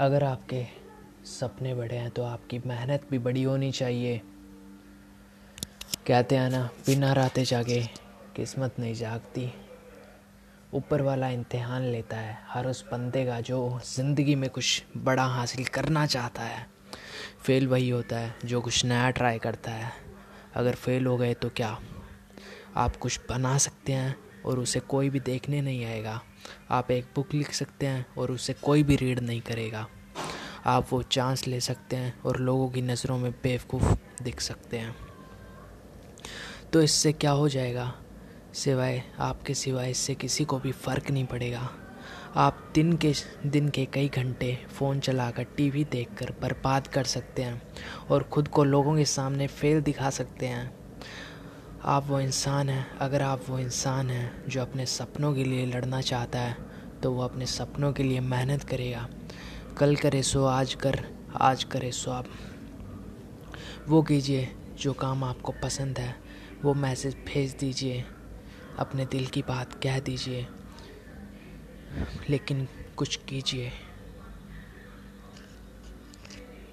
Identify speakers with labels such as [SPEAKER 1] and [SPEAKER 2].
[SPEAKER 1] अगर आपके सपने बड़े हैं तो आपकी मेहनत भी बड़ी होनी चाहिए। कहते हैं ना, बिना रातें जागे किस्मत नहीं जागती। ऊपर वाला इम्तहान लेता है, हर उस बंदे का जो ज़िंदगी में कुछ बड़ा हासिल करना चाहता है। फेल वही होता है, जो कुछ नया ट्राई करता है। अगर फेल हो गए तो क्या? आप कुछ बना सकते हैं और उसे कोई भी देखने नहीं आएगा। आप एक बुक लिख सकते हैं और उसे कोई भी रीड नहीं करेगा। आप वो चांस ले सकते हैं और लोगों की नज़रों में बेवकूफ़ दिख सकते हैं। तो इससे क्या हो जाएगा? सिवाय आपके सिवाय इससे किसी को भी फ़र्क नहीं पड़ेगा। आप दिन के दिन के कई घंटे फ़ोन चलाकर टीवी देखकर बर्बाद कर सकते हैं और ख़ुद को लोगों के सामने फेल दिखा सकते हैं। आप वो इंसान हैं, अगर आप वो इंसान हैं जो अपने सपनों के लिए लड़ना चाहता है तो वो अपने सपनों के लिए मेहनत करेगा। कल करे सो, आज कर, आज करे सो आप। वो कीजिए जो काम आपको पसंद है, वो मैसेज भेज दीजिए, अपने दिल की बात कह दीजिए, लेकिन कुछ कीजिए।